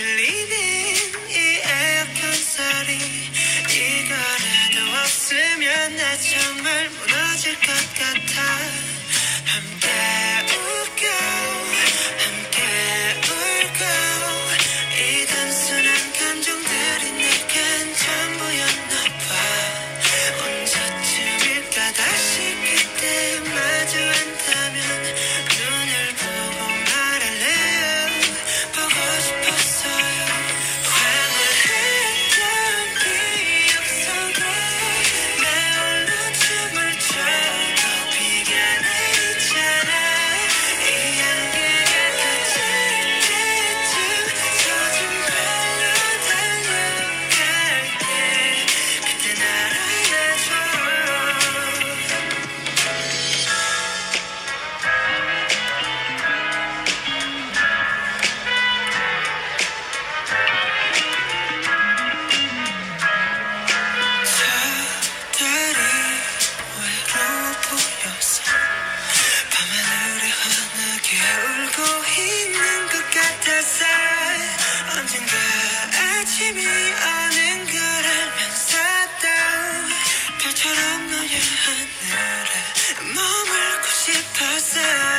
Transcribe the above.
들리는 이 에어컨 소리. 이거라도 없으면 나 정말 무너질 것 같아. 관심이 아는 걸 알면서도 별처럼 너의 하늘에 머물고 싶었어.